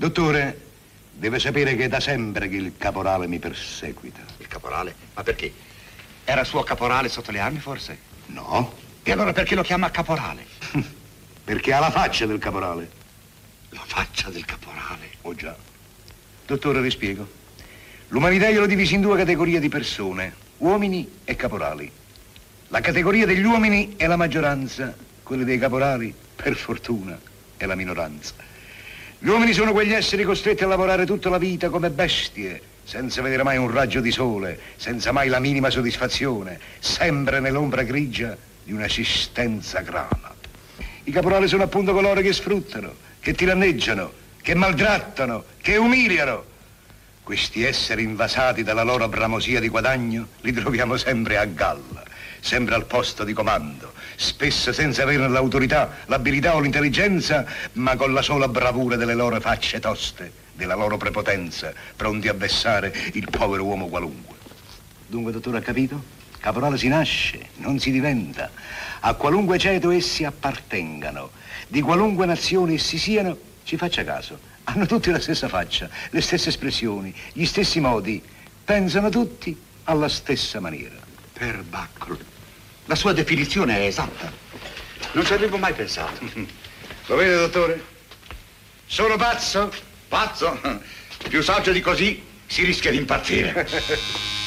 Dottore, deve sapere che è da sempre che il caporale mi perseguita. Il caporale? Ma perché? Era suo caporale sotto le armi, forse? No, E allora perché lo chiama caporale? perché ha la faccia del caporale. La faccia del caporale. Oh già. Dottore, vi spiego. L'umanità io l'ho divisa in due categorie di persone, uomini e caporali. La categoria degli uomini è la maggioranza, quella dei caporali, per fortuna, è la minoranza. Gli uomini sono quegli esseri costretti a lavorare tutta la vita come bestie, senza vedere mai un raggio di sole, senza mai la minima soddisfazione, sempre nell'ombra grigia di un'esistenza grana. I caporali sono appunto coloro che sfruttano, che tiranneggiano, che maltrattano, che umiliano. Questi esseri invasati dalla loro bramosia di guadagno li troviamo sempre a galla, sempre al posto di comando, spesso senza avere l'autorità, l'abilità o l'intelligenza, ma con la sola bravura delle loro facce toste, della loro prepotenza, pronti a vessare il povero uomo qualunque. Dunque, dottore, ha capito? Caporale si nasce, non si diventa. A qualunque ceto essi appartengano, di qualunque nazione essi siano, ci faccia caso. Hanno tutti la stessa faccia, le stesse espressioni, gli stessi modi. Pensano tutti alla stessa maniera. Per Baccolo. La sua definizione è esatta. Non ci avevo mai pensato. Lo vede, dottore? Sono pazzo? Pazzo? Più saggio di così si rischia di impazzire.